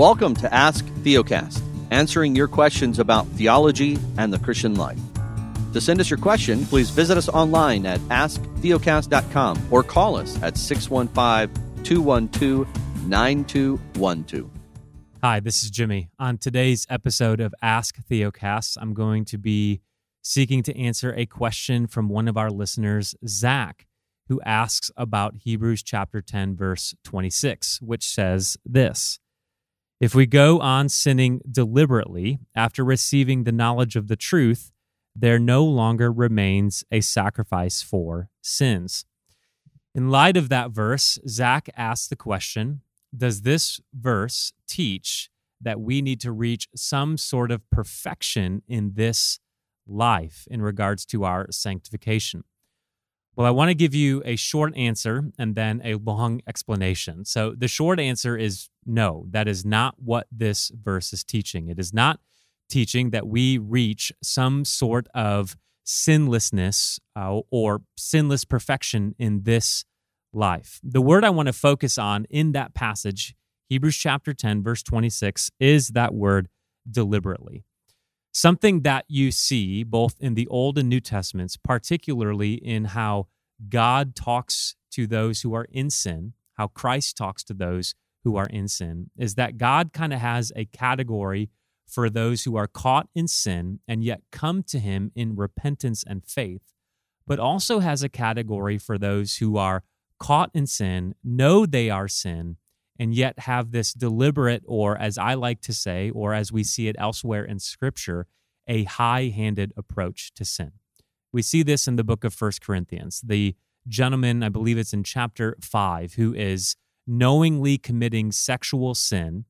Welcome to Ask Theocast, answering your questions about theology and the Christian life. To send us your question, please visit us online at asktheocast.com or call us at 615 212 9212. Hi, this is Jimmy. On today's episode of Ask Theocast, I'm going to be seeking to answer a question from one of our listeners, Zach, who asks about Hebrews chapter 10, verse 26, which says this If we go on sinning deliberately after receiving the knowledge of the truth, there no longer remains a sacrifice for sins. In light of that verse, Zach asks the question Does this verse teach that we need to reach some sort of perfection in this life in regards to our sanctification? Well, I want to give you a short answer and then a long explanation. So, the short answer is no, that is not what this verse is teaching. It is not teaching that we reach some sort of sinlessness uh, or sinless perfection in this life. The word I want to focus on in that passage, Hebrews chapter 10, verse 26, is that word deliberately. Something that you see both in the Old and New Testaments, particularly in how God talks to those who are in sin, how Christ talks to those who are in sin, is that God kind of has a category for those who are caught in sin and yet come to Him in repentance and faith, but also has a category for those who are caught in sin, know they are sin, and yet have this deliberate, or as I like to say, or as we see it elsewhere in Scripture, a high handed approach to sin. We see this in the book of First Corinthians. The gentleman, I believe it's in chapter 5, who is knowingly committing sexual sin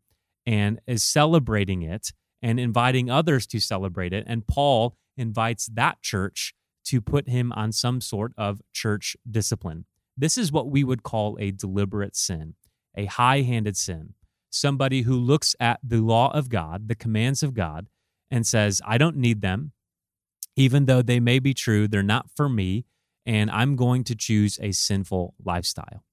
and is celebrating it and inviting others to celebrate it. And Paul invites that church to put him on some sort of church discipline. This is what we would call a deliberate sin a high handed sin, somebody who looks at the law of God, the commands of God, and says, I don't need them. Even though they may be true, they're not for me, and I'm going to choose a sinful lifestyle.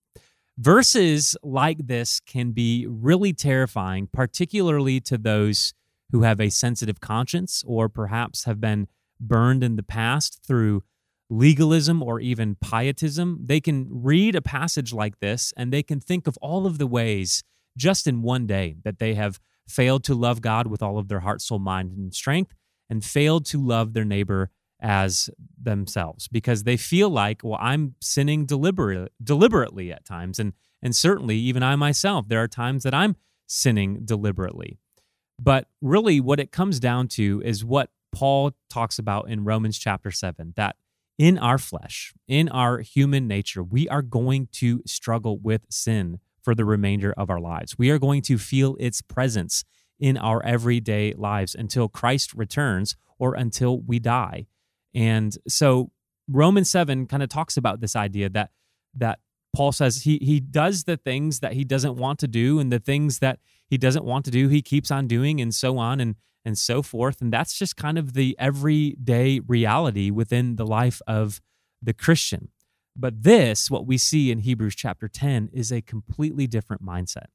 Verses like this can be really terrifying, particularly to those who have a sensitive conscience or perhaps have been burned in the past through legalism or even pietism, they can read a passage like this and they can think of all of the ways just in one day that they have failed to love God with all of their heart, soul, mind, and strength, and failed to love their neighbor as themselves because they feel like, well, I'm sinning deliberate, deliberately at times. And, and certainly, even I myself, there are times that I'm sinning deliberately. But really, what it comes down to is what Paul talks about in Romans chapter 7 that in our flesh, in our human nature, we are going to struggle with sin for the remainder of our lives. We are going to feel its presence in our everyday lives until Christ returns or until we die. And so Romans 7 kind of talks about this idea that that Paul says he he does the things that he doesn't want to do and the things that he doesn't want to do he keeps on doing and so on and and so forth. And that's just kind of the everyday reality within the life of the Christian. But this, what we see in Hebrews chapter 10, is a completely different mindset.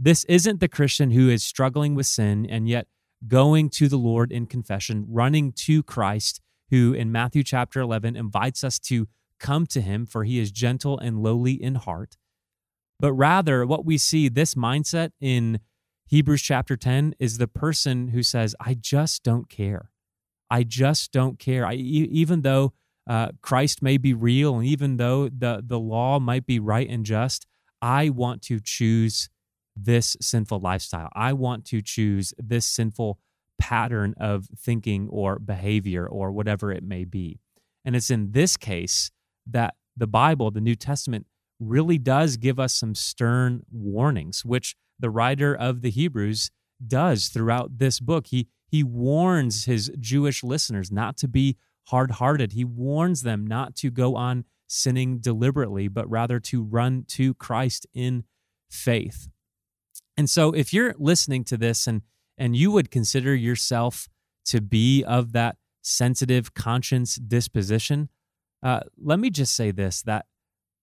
This isn't the Christian who is struggling with sin and yet going to the Lord in confession, running to Christ, who in Matthew chapter 11 invites us to come to him, for he is gentle and lowly in heart. But rather, what we see this mindset in Hebrews chapter 10 is the person who says, I just don't care. I just don't care. I, even though uh, Christ may be real and even though the, the law might be right and just, I want to choose this sinful lifestyle. I want to choose this sinful pattern of thinking or behavior or whatever it may be. And it's in this case that the Bible, the New Testament, really does give us some stern warnings, which the writer of the Hebrews does throughout this book. He he warns his Jewish listeners not to be hard-hearted. He warns them not to go on sinning deliberately, but rather to run to Christ in faith. And so if you're listening to this and and you would consider yourself to be of that sensitive conscience disposition, uh, let me just say this that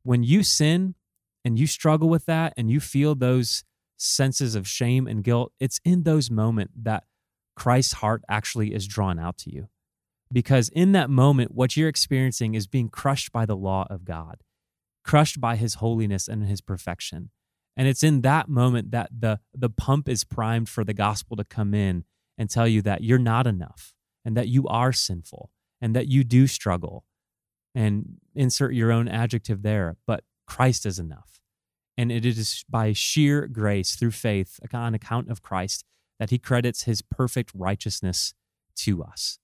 when you sin and you struggle with that and you feel those senses of shame and guilt, it's in those moments that Christ's heart actually is drawn out to you. Because in that moment, what you're experiencing is being crushed by the law of God, crushed by his holiness and his perfection. And it's in that moment that the, the pump is primed for the gospel to come in and tell you that you're not enough and that you are sinful and that you do struggle and insert your own adjective there, but Christ is enough. And it is by sheer grace through faith on account of Christ that he credits his perfect righteousness to us.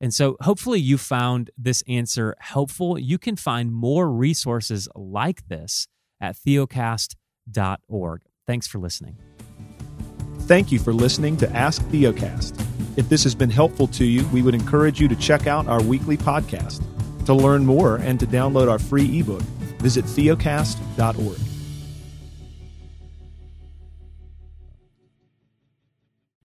And so, hopefully, you found this answer helpful. You can find more resources like this at theocast.org. Thanks for listening. Thank you for listening to Ask Theocast. If this has been helpful to you, we would encourage you to check out our weekly podcast. To learn more and to download our free ebook, visit theocast.org.